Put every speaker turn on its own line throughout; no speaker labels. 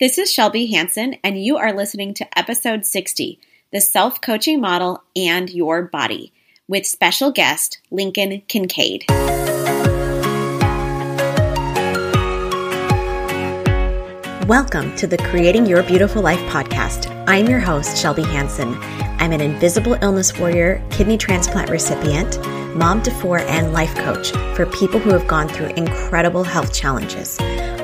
This is Shelby Hanson, and you are listening to episode 60 The Self Coaching Model and Your Body with special guest Lincoln Kincaid. Welcome to the Creating Your Beautiful Life podcast. I'm your host, Shelby Hanson. I'm an invisible illness warrior, kidney transplant recipient, mom to four, and life coach for people who have gone through incredible health challenges.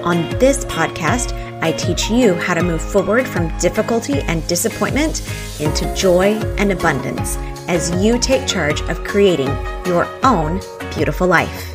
On this podcast, I teach you how to move forward from difficulty and disappointment into joy and abundance as you take charge of creating your own beautiful life.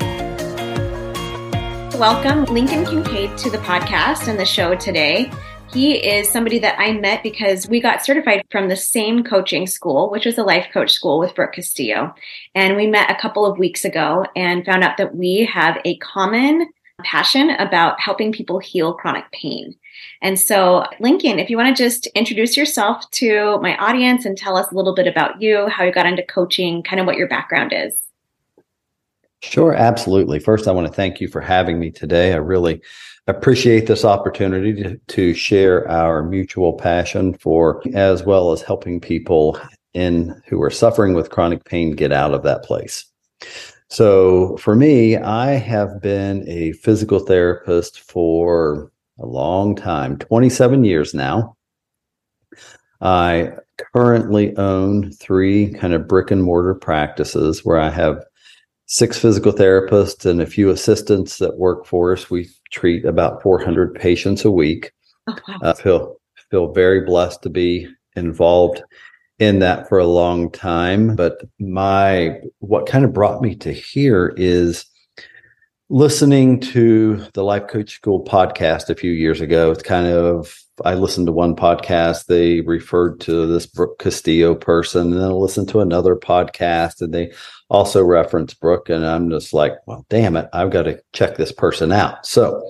Welcome, Lincoln Kincaid, to the podcast and the show today. He is somebody that I met because we got certified from the same coaching school, which was a life coach school with Brooke Castillo. And we met a couple of weeks ago and found out that we have a common passion about helping people heal chronic pain. And so, Lincoln, if you want to just introduce yourself to my audience and tell us a little bit about you, how you got into coaching, kind of what your background is.
Sure, absolutely. First, I want to thank you for having me today. I really appreciate this opportunity to, to share our mutual passion for, as well as helping people in who are suffering with chronic pain get out of that place. So, for me, I have been a physical therapist for a long time 27 years now. I currently own three kind of brick and mortar practices where I have six physical therapists and a few assistants that work for us. We treat about 400 patients a week. Oh, wow. I feel feel very blessed to be involved in that for a long time. But my what kind of brought me to here is listening to the Life Coach School podcast a few years ago. It's kind of I listened to one podcast. They referred to this Brooke Castillo person, and then I listened to another podcast, and they also referenced Brooke. And I'm just like, well, damn it, I've got to check this person out. So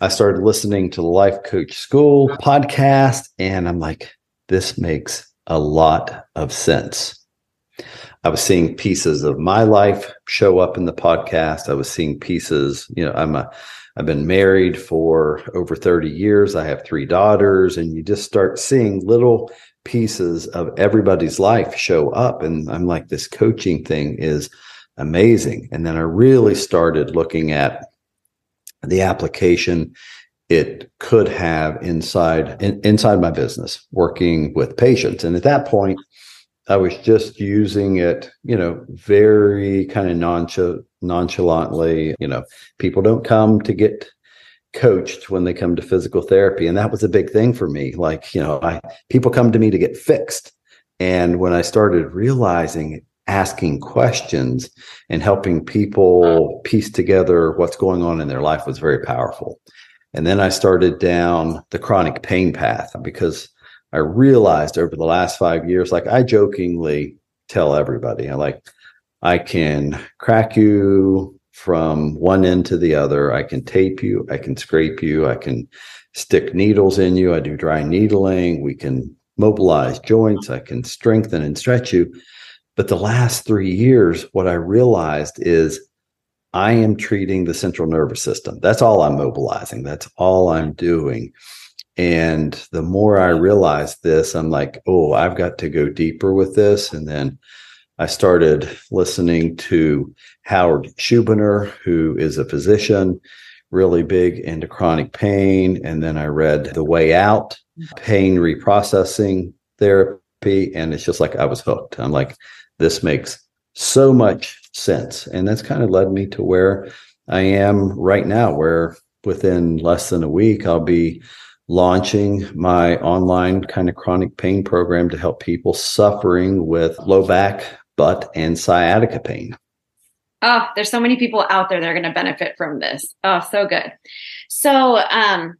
I started listening to the Life Coach School podcast, and I'm like, this makes a lot of sense. I was seeing pieces of my life show up in the podcast. I was seeing pieces, you know, I'm a I've been married for over 30 years. I have three daughters and you just start seeing little pieces of everybody's life show up and I'm like this coaching thing is amazing. And then I really started looking at the application it could have inside in, inside my business working with patients and at that point I was just using it, you know, very kind of nonchalant, nonchalantly. You know, people don't come to get coached when they come to physical therapy, and that was a big thing for me. Like, you know, I people come to me to get fixed, and when I started realizing asking questions and helping people piece together what's going on in their life was very powerful. And then I started down the chronic pain path because I realized over the last five years, like I jokingly tell everybody, I like, I can crack you from one end to the other. I can tape you. I can scrape you. I can stick needles in you. I do dry needling. We can mobilize joints. I can strengthen and stretch you. But the last three years, what I realized is I am treating the central nervous system. That's all I'm mobilizing. That's all I'm doing. And the more I realized this, I'm like, oh, I've got to go deeper with this. And then I started listening to Howard Schubiner, who is a physician, really big into chronic pain. And then I read The Way Out, Pain Reprocessing Therapy. And it's just like I was hooked. I'm like, this makes so much sense. And that's kind of led me to where I am right now, where within less than a week, I'll be launching my online kind of chronic pain program to help people suffering with low back, butt, and sciatica pain.
Oh, there's so many people out there that are going to benefit from this. Oh, so good. So, um,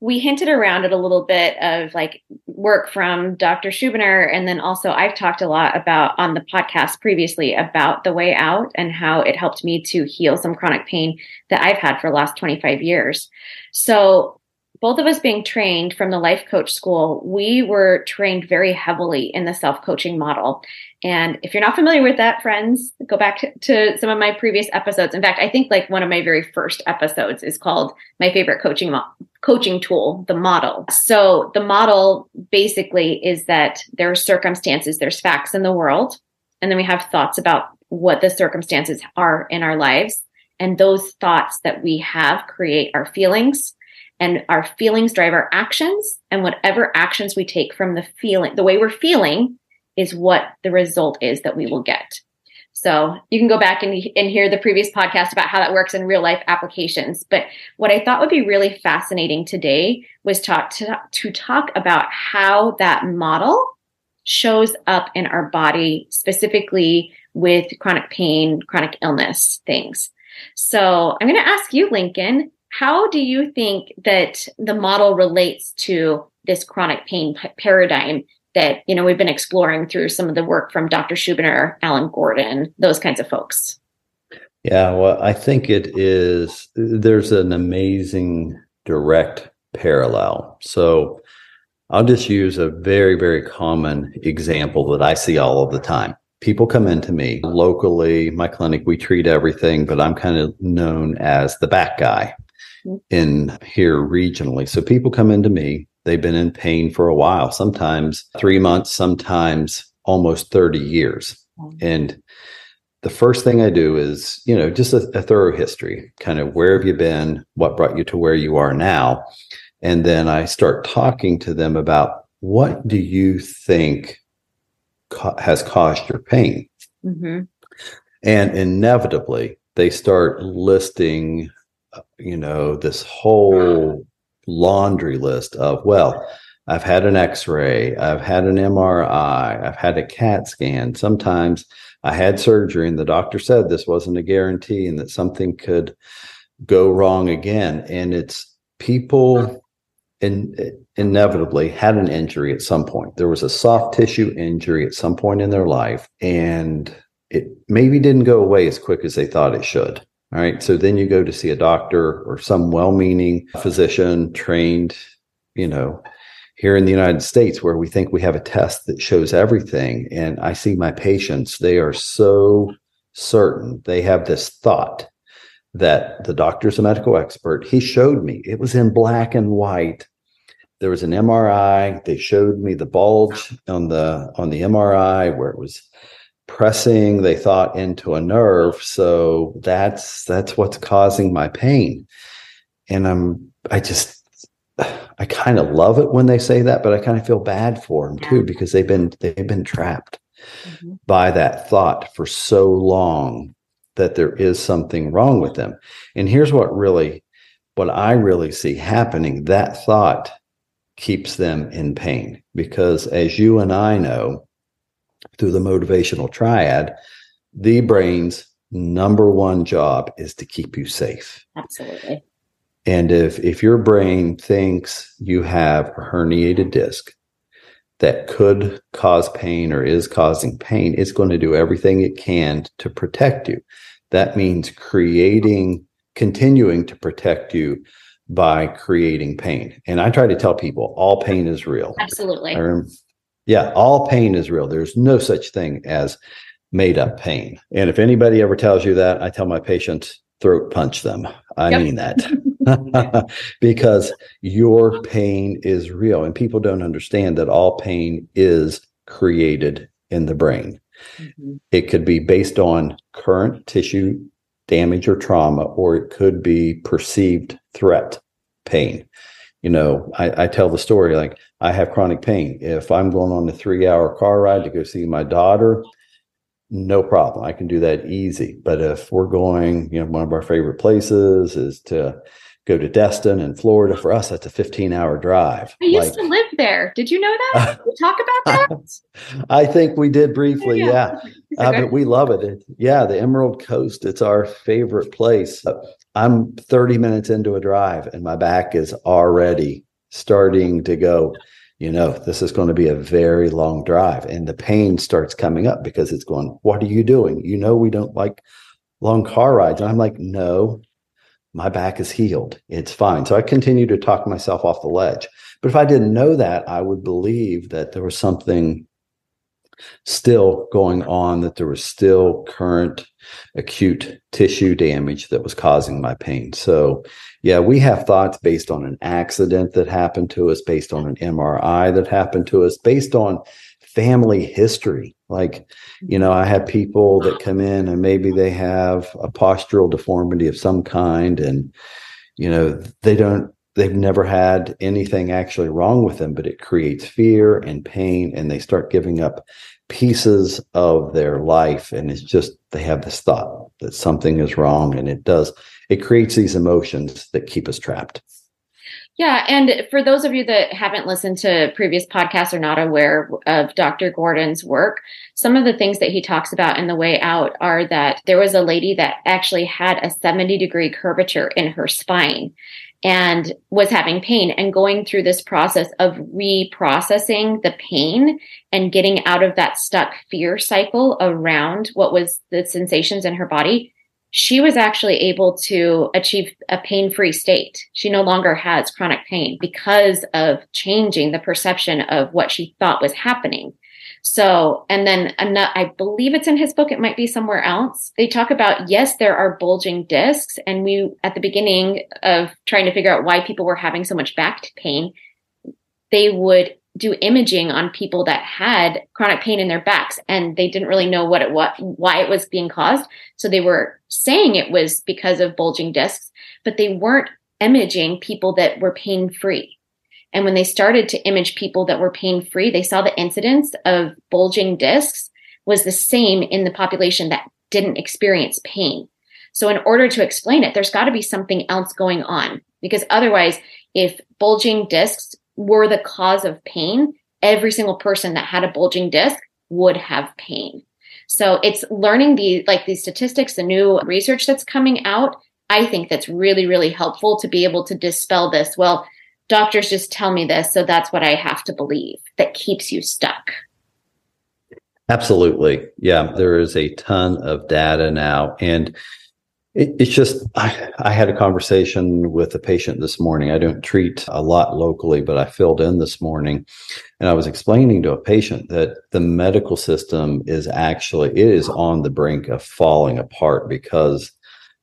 we hinted around it a little bit of like work from Dr. Schubiner. And then also, I've talked a lot about on the podcast previously about the way out and how it helped me to heal some chronic pain that I've had for the last 25 years. So, both of us being trained from the life coach school, we were trained very heavily in the self coaching model. And if you're not familiar with that, friends, go back to, some of my previous episodes. In fact, I think like one of my very first episodes is called my favorite coaching mo- coaching tool, the model. So the model basically is that there are circumstances, there's facts in the world, and then we have thoughts about what the circumstances are in our lives. And those thoughts that we have create our feelings and our feelings drive our actions and whatever actions we take from the feeling the way we're feeling is what the result is that we will get. So you can go back and, and hear the previous podcast about how that works in real life applications but what i thought would be really fascinating today was talk to, to talk about how that model shows up in our body specifically with chronic pain chronic illness things. So i'm going to ask you lincoln how do you think that the model relates to this chronic pain p- paradigm that you know we've been exploring through some of the work from Dr. Schubiner, Alan Gordon, those kinds of folks?
Yeah, well, I think it is. There's an amazing direct parallel. So I'll just use a very, very common example that I see all of the time. People come into me locally, my clinic, we treat everything, but I'm kind of known as the back guy in here regionally. So people come into me, they've been in pain for a while, sometimes three months, sometimes almost 30 years. And the first thing I do is, you know, just a, a, thorough history, kind of where have you been? What brought you to where you are now? And then I start talking to them about what do you think ca- has caused your pain? Mm-hmm. And inevitably, they start listing you know, this whole laundry list of, well, I've had an x ray, I've had an MRI, I've had a CAT scan. Sometimes I had surgery and the doctor said this wasn't a guarantee and that something could go wrong again. And it's people in, inevitably had an injury at some point. There was a soft tissue injury at some point in their life, and it maybe didn't go away as quick as they thought it should. All right. So then you go to see a doctor or some well meaning physician trained, you know, here in the United States where we think we have a test that shows everything. And I see my patients, they are so certain. They have this thought that the doctor's a medical expert. He showed me it was in black and white. There was an MRI. They showed me the bulge on the on the MRI where it was pressing they thought into a nerve. So that's that's what's causing my pain. And i'm i just i kind of love it when they say that but i kind of feel bad for them too because they've been they've been trapped mm-hmm. by that thought for so long that there is something wrong with them. And here's what really what i really see happening. That thought keeps them in pain because as you and i know through the motivational triad, the brain's number one job is to keep you safe.
Absolutely.
And if if your brain thinks you have a herniated disc that could cause pain or is causing pain, it's going to do everything it can to protect you. That means creating, continuing to protect you by creating pain. And I try to tell people all pain is real.
Absolutely.
I, yeah, all pain is real. There's no such thing as made up pain. And if anybody ever tells you that, I tell my patients, throat punch them. I yep. mean that. because your pain is real and people don't understand that all pain is created in the brain. Mm-hmm. It could be based on current tissue damage or trauma, or it could be perceived threat pain you know, I, I, tell the story like I have chronic pain. If I'm going on a three hour car ride to go see my daughter, no problem. I can do that easy. But if we're going, you know, one of our favorite places is to go to Destin in Florida. For us, that's a 15 hour drive.
I used like, to live there. Did you know that? we talk about
that? I think we did briefly. Yeah. yeah. Uh, but we love it. it. Yeah. The Emerald Coast, it's our favorite place. I'm 30 minutes into a drive and my back is already starting to go, you know, this is going to be a very long drive. And the pain starts coming up because it's going, what are you doing? You know, we don't like long car rides. And I'm like, no, my back is healed. It's fine. So I continue to talk myself off the ledge. But if I didn't know that, I would believe that there was something still going on, that there was still current acute tissue damage that was causing my pain. So, yeah, we have thoughts based on an accident that happened to us, based on an MRI that happened to us, based on family history. Like, you know, I have people that come in and maybe they have a postural deformity of some kind and, you know, they don't they've never had anything actually wrong with them, but it creates fear and pain, and they start giving up pieces of their life. And it's just, they have this thought that something is wrong, and it does, it creates these emotions that keep us trapped.
Yeah. And for those of you that haven't listened to previous podcasts or not aware of Dr. Gordon's work, some of the things that he talks about in The Way Out are that there was a lady that actually had a 70 degree curvature in her spine and was having pain and going through this process of reprocessing the pain and getting out of that stuck fear cycle around what was the sensations in her body she was actually able to achieve a pain free state. She no longer has chronic pain because of changing the perception of what she thought was happening. So, and then I believe it's in his book. It might be somewhere else. They talk about, yes, there are bulging discs. And we, at the beginning of trying to figure out why people were having so much back pain, they would do imaging on people that had chronic pain in their backs and they didn't really know what it was, why it was being caused. So they were saying it was because of bulging discs, but they weren't imaging people that were pain free. And when they started to image people that were pain free, they saw the incidence of bulging discs was the same in the population that didn't experience pain. So, in order to explain it, there's got to be something else going on because otherwise, if bulging discs were the cause of pain, every single person that had a bulging disc would have pain. So, it's learning the like these statistics, the new research that's coming out. I think that's really, really helpful to be able to dispel this. Well, doctors just tell me this, so that's what I have to believe that keeps you stuck.
Absolutely. Yeah, there is a ton of data now. And it, it's just, I, I had a conversation with a patient this morning. I don't treat a lot locally, but I filled in this morning and I was explaining to a patient that the medical system is actually, it is on the brink of falling apart because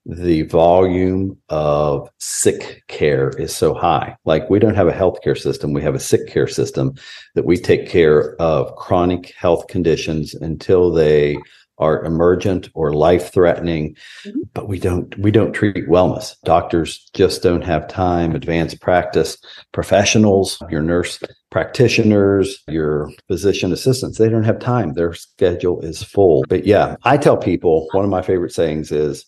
the volume of sick care is so high. Like we don't have a healthcare system, we have a sick care system that we take care of chronic health conditions until they are emergent or life threatening mm-hmm. but we don't we don't treat wellness doctors just don't have time advanced practice professionals your nurse practitioners your physician assistants they don't have time their schedule is full but yeah i tell people one of my favorite sayings is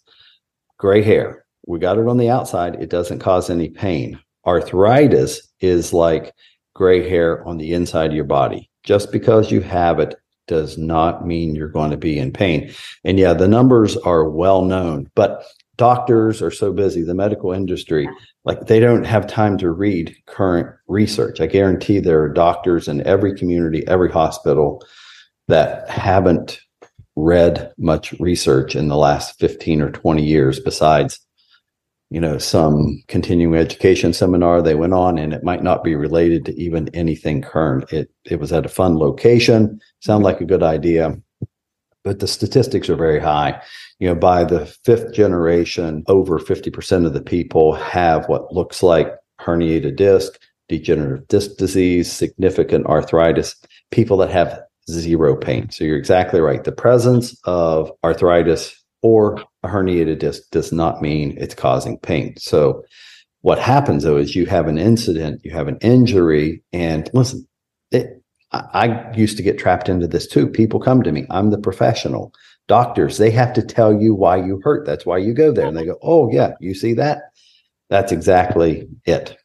gray hair. We got it on the outside. It doesn't cause any pain. Arthritis is like gray hair on the inside of your body. Just because you have it does not mean you're going to be in pain. And yeah, the numbers are well known, but doctors are so busy, the medical industry, like they don't have time to read current research. I guarantee there are doctors in every community, every hospital that haven't read much research in the last 15 or 20 years besides you know some continuing education seminar they went on and it might not be related to even anything current. It it was at a fun location. Sound like a good idea but the statistics are very high. You know by the fifth generation over 50% of the people have what looks like herniated disc degenerative disc disease significant arthritis. People that have zero pain. So you're exactly right. The presence of arthritis or a herniated disc does not mean it's causing pain. So what happens though is you have an incident, you have an injury, and listen, it, I, I used to get trapped into this too. People come to me, I'm the professional. Doctors, they have to tell you why you hurt. That's why you go there. And they go, Oh, yeah, you see that? That's exactly it.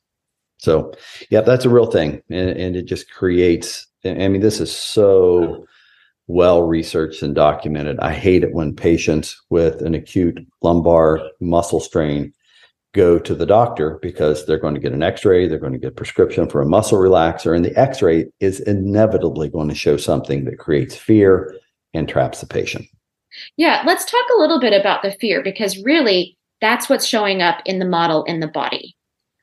So, yeah, that's a real thing. And, and it just creates I mean, this is so well researched and documented. I hate it when patients with an acute lumbar muscle strain go to the doctor because they're going to get an x-ray, they're going to get a prescription for a muscle relaxer, and the x-ray is inevitably going to show something that creates fear and traps the patient.
Yeah, let's talk a little bit about the fear because really that's what's showing up in the model in the body.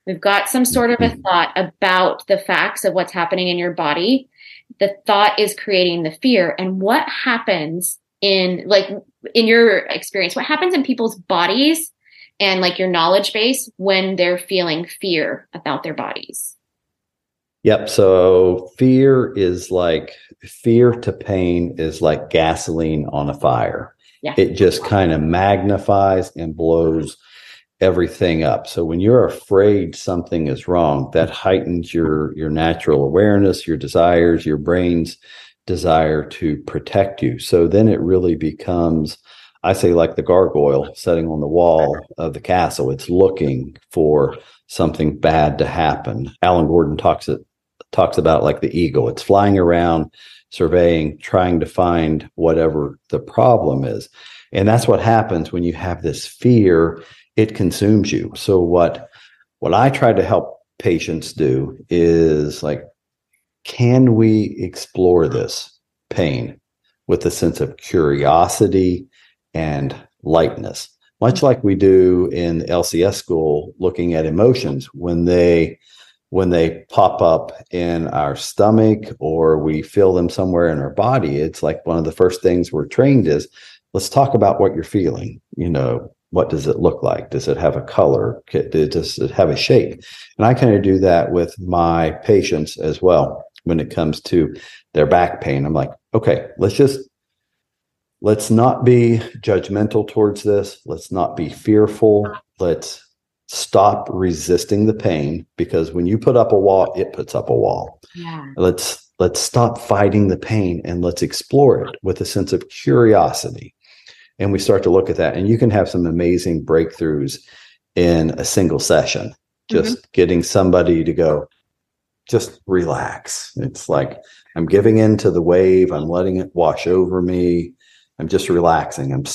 We've got some sort of a mm-hmm. thought about the facts of what's happening in your body. The thought is creating the fear. And what happens in, like, in your experience, what happens in people's bodies and like your knowledge base when they're feeling fear about their bodies?
Yep. So fear is like fear to pain is like gasoline on a fire. Yeah. It just kind of magnifies and blows everything up. So when you're afraid something is wrong, that heightens your your natural awareness, your desires, your brain's desire to protect you. So then it really becomes I say like the gargoyle sitting on the wall of the castle. It's looking for something bad to happen. Alan Gordon talks it talks about like the eagle. It's flying around, surveying, trying to find whatever the problem is. And that's what happens when you have this fear it consumes you. So what what I try to help patients do is like can we explore this pain with a sense of curiosity and lightness much like we do in LCS school looking at emotions when they when they pop up in our stomach or we feel them somewhere in our body it's like one of the first things we're trained is let's talk about what you're feeling you know what does it look like? Does it have a color? Does it have a shape? And I kind of do that with my patients as well when it comes to their back pain. I'm like, okay, let's just let's not be judgmental towards this. Let's not be fearful. Let's stop resisting the pain because when you put up a wall, it puts up a wall. Yeah. Let's let's stop fighting the pain and let's explore it with a sense of curiosity and we start to look at that. And you can have some amazing breakthroughs in a single session. Just mm-hmm. getting somebody to go just relax. It's like i'm giving in to the wave. I'm letting it wash over me. I'm just relaxing. I'm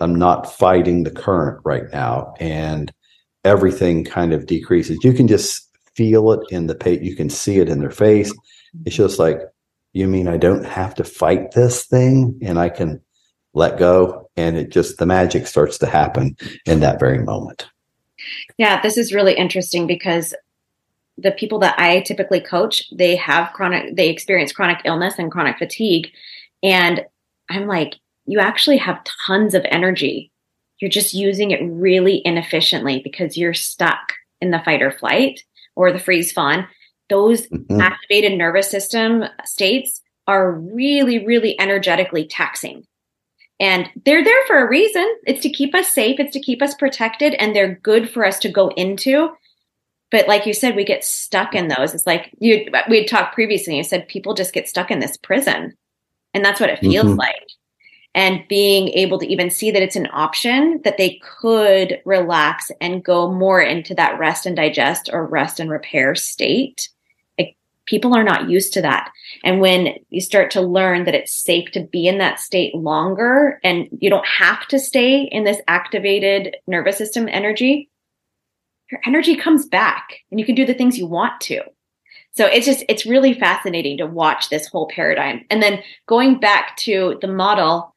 i'm not fighting the current right now. And everything kind of decreases. You can just feel it in the page you can see it in their face. It's just like you mean i don't have to fight this thing and i can let go and it just the magic starts to happen in that very moment.
Yeah this is really interesting because the people that i typically coach they have chronic they experience chronic illness and chronic fatigue. And i'm like you actually have tons of energy. You're just using it really inefficiently because you're stuck in the fight or flight or the freeze fawn. Those mm-hmm. activated nervous system states are really really energetically taxing and they're there for a reason. It's to keep us safe, it's to keep us protected, and they're good for us to go into. But like you said, we get stuck in those. It's like you we had talked previously, you said people just get stuck in this prison. And that's what it feels mm-hmm. like. And being able to even see that it's an option that they could relax and go more into that rest and digest or rest and repair state people are not used to that. And when you start to learn that it's safe to be in that state longer and you don't have to stay in this activated nervous system energy, your energy comes back and you can do the things you want to. So it's just, it's really fascinating to watch this whole paradigm. And then going back to the model,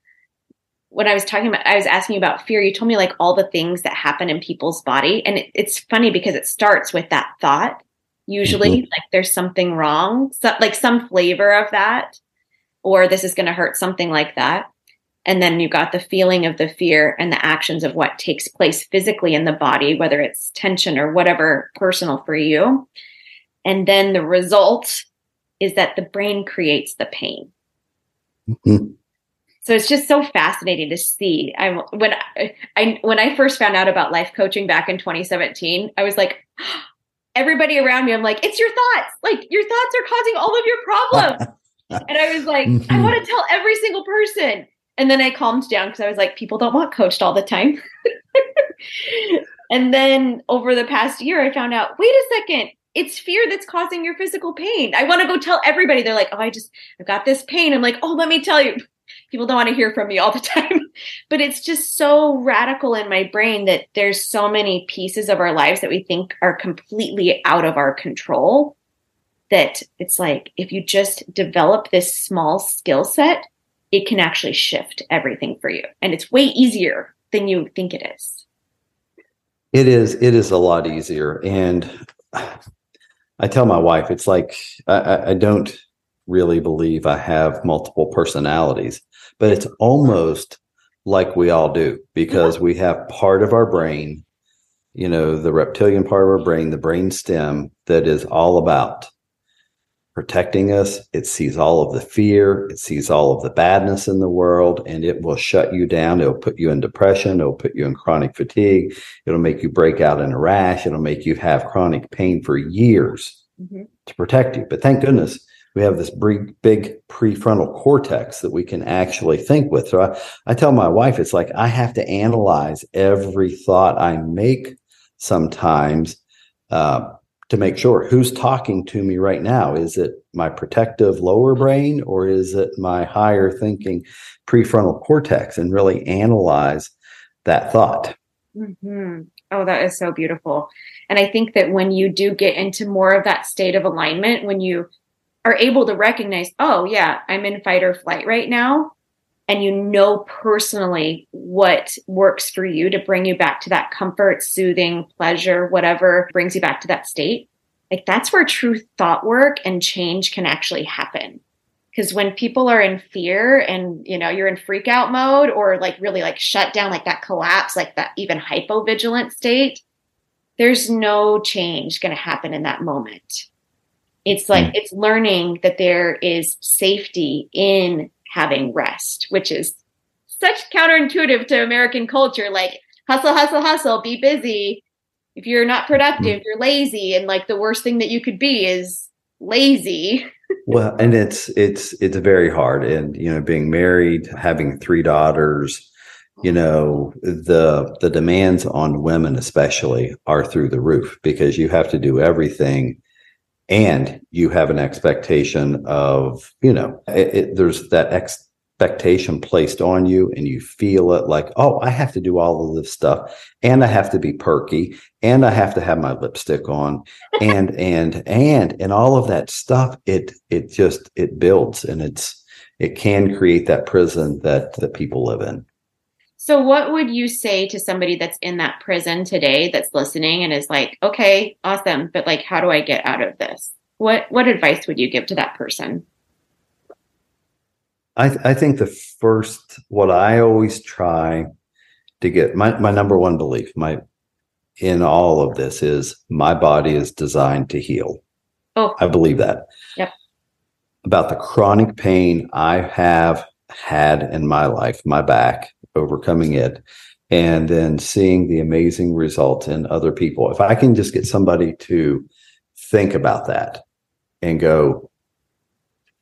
when I was talking about, I was asking about fear, you told me like all the things that happen in people's body. And it, it's funny because it starts with that thought usually mm-hmm. like there's something wrong so, like some flavor of that or this is going to hurt something like that and then you got the feeling of the fear and the actions of what takes place physically in the body whether it's tension or whatever personal for you and then the result is that the brain creates the pain mm-hmm. so it's just so fascinating to see i when I, I when i first found out about life coaching back in 2017 i was like everybody around me, I'm like, it's your thoughts. Like your thoughts are causing all of your problems. and I was like, mm-hmm. I want to tell every single person. And then I calmed down because I was like, people don't want coached all the time. and then over the past year, I found out, wait a second, it's fear that's causing your physical pain. I want to go tell everybody. They're like, oh, I just, I've got this pain. I'm like, oh, let me tell you people don't want to hear from me all the time. but it's just so radical in my brain that there's so many pieces of our lives that we think are completely out of our control that it's like if you just develop this small skill set, it can actually shift everything for you. And it's way easier than you think it is.
It is. It is a lot easier, and I tell my wife it's like I, I don't really believe I have multiple personalities, but it's almost like we all do because we have part of our brain, you know, the reptilian part of our brain, the brain stem that is all about protecting us. It sees all of the fear, it sees all of the badness in the world, and it will shut you down. It'll put you in depression, it'll put you in chronic fatigue, it'll make you break out in a rash, it'll make you have chronic pain for years mm-hmm. to protect you. But thank goodness we have this big, big prefrontal cortex that we can actually think with. So I, I tell my wife, it's like I have to analyze every thought I make sometimes. Uh, to make sure who's talking to me right now. Is it my protective lower brain or is it my higher thinking prefrontal cortex and really analyze that thought?
Mm-hmm. Oh, that is so beautiful. And I think that when you do get into more of that state of alignment, when you are able to recognize, oh, yeah, I'm in fight or flight right now, and you know personally what works for you to bring you back to that comfort, soothing, pleasure, whatever brings you back to that state, like that's where true thought work and change can actually happen. Because when people are in fear and you know you're in freak out mode or like really like shut down, like that collapse, like that even hypovigilant state, there's no change going to happen in that moment. It's like mm. it's learning that there is safety in having rest, which is such counterintuitive to American culture. Like hustle, hustle, hustle, be busy. If you're not productive, mm. you're lazy. And like the worst thing that you could be is lazy.
well, and it's it's it's very hard. And you know, being married, having three daughters, you know, the the demands on women especially are through the roof because you have to do everything and you have an expectation of you know it, it, there's that expectation placed on you and you feel it like oh i have to do all of this stuff and i have to be perky and i have to have my lipstick on and and and and all of that stuff it it just it builds and it's it can create that prison that that people live in
so, what would you say to somebody that's in that prison today that's listening and is like, okay, awesome, but like, how do I get out of this? What what advice would you give to that person?
I, th- I think the first, what I always try to get my, my number one belief, my in all of this is my body is designed to heal. Oh, I believe that.
Yep.
About the chronic pain I have had in my life, my back, overcoming it, and then seeing the amazing results in other people. If I can just get somebody to think about that and go,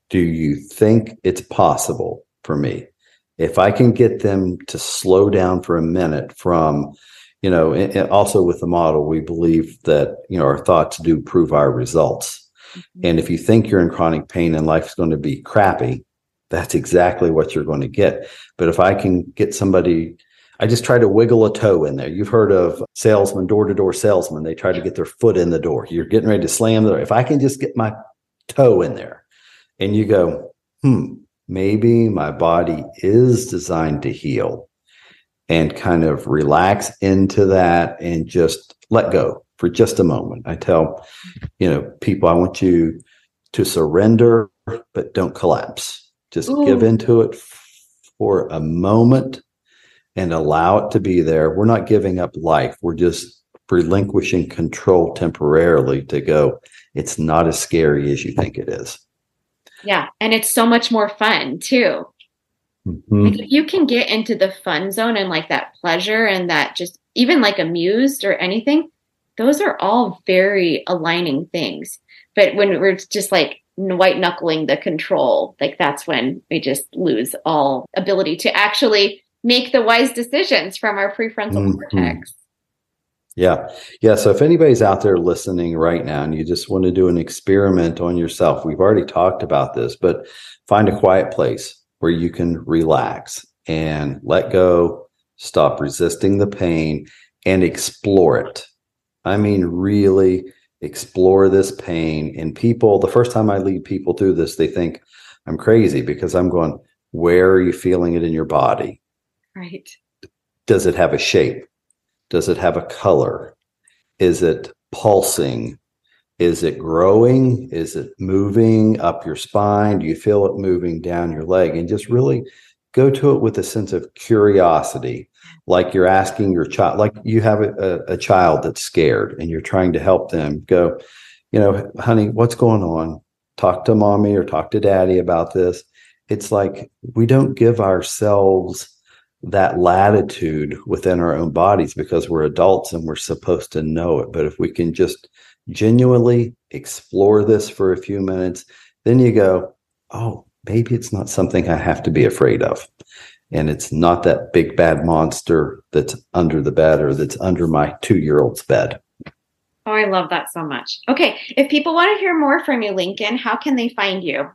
do you think it's possible for me? If I can get them to slow down for a minute from, you know, and also with the model, we believe that, you know, our thoughts do prove our results. Mm-hmm. And if you think you're in chronic pain and life's going to be crappy, that's exactly what you're going to get. But if I can get somebody, I just try to wiggle a toe in there. You've heard of salesman, door to door salesman. They try to get their foot in the door. You're getting ready to slam the door. If I can just get my toe in there and you go, hmm, maybe my body is designed to heal and kind of relax into that and just let go for just a moment. I tell, you know, people, I want you to surrender, but don't collapse just Ooh. give into it for a moment and allow it to be there. We're not giving up life. We're just relinquishing control temporarily to go, it's not as scary as you think it is.
Yeah. And it's so much more fun too. Mm-hmm. Like if you can get into the fun zone and like that pleasure and that just even like amused or anything, those are all very aligning things. But when we're just like white knuckling the control, like that's when we just lose all ability to actually make the wise decisions from our prefrontal mm-hmm. cortex.
Yeah. Yeah. So if anybody's out there listening right now and you just want to do an experiment on yourself, we've already talked about this, but find a quiet place where you can relax and let go, stop resisting the pain and explore it. I mean, really explore this pain. And people, the first time I lead people through this, they think I'm crazy because I'm going, where are you feeling it in your body?
Right.
Does it have a shape? Does it have a color? Is it pulsing? Is it growing? Is it moving up your spine? Do you feel it moving down your leg? And just really go to it with a sense of curiosity, like you're asking your child, like you have a, a, child that's scared and you're trying to help them go, you know, honey, what's going on? Talk to mommy or talk to daddy about this. It's like we don't give ourselves that latitude within our own bodies because we're adults and we're supposed to know it. But if we can just genuinely explore this for a few minutes, then you go, oh, maybe it's not something I have to be afraid of. And it's not that big bad monster that's under the bed or that's under my two year old's bed.
Oh, I love that so much. Okay. If people want to hear more from you, Lincoln, how can they find you?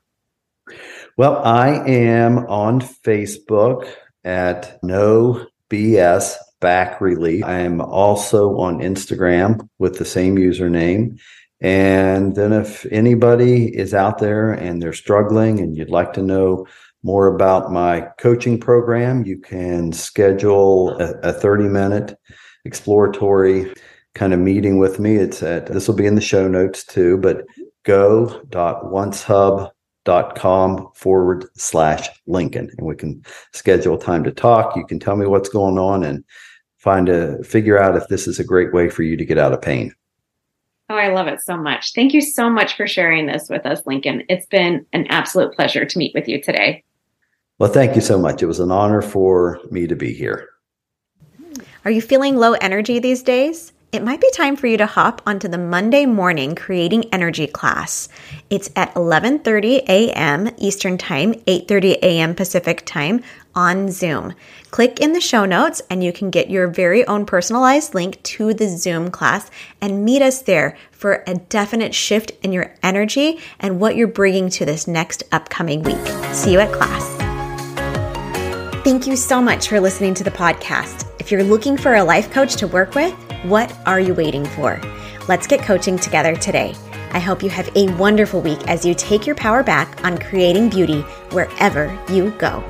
Well, I am on Facebook at No BS Back Relief. I am also on Instagram with the same username. And then if anybody is out there and they're struggling and you'd like to know more about my coaching program, you can schedule a, a 30 minute exploratory kind of meeting with me. It's at, this will be in the show notes too, but go.oncehub.com forward slash Lincoln. And we can schedule time to talk. You can tell me what's going on and find a figure out if this is a great way for you to get out of pain.
Oh, I love it so much. Thank you so much for sharing this with us, Lincoln. It's been an absolute pleasure to meet with you today.
Well, thank you so much. It was an honor for me to be here.
Are you feeling low energy these days? It might be time for you to hop onto the Monday morning creating energy class. It's at 11:30 a.m. Eastern Time, 8:30 a.m. Pacific Time on Zoom. Click in the show notes and you can get your very own personalized link to the Zoom class and meet us there for a definite shift in your energy and what you're bringing to this next upcoming week. See you at class. Thank you so much for listening to the podcast. If you're looking for a life coach to work with, what are you waiting for? Let's get coaching together today. I hope you have a wonderful week as you take your power back on creating beauty wherever you go.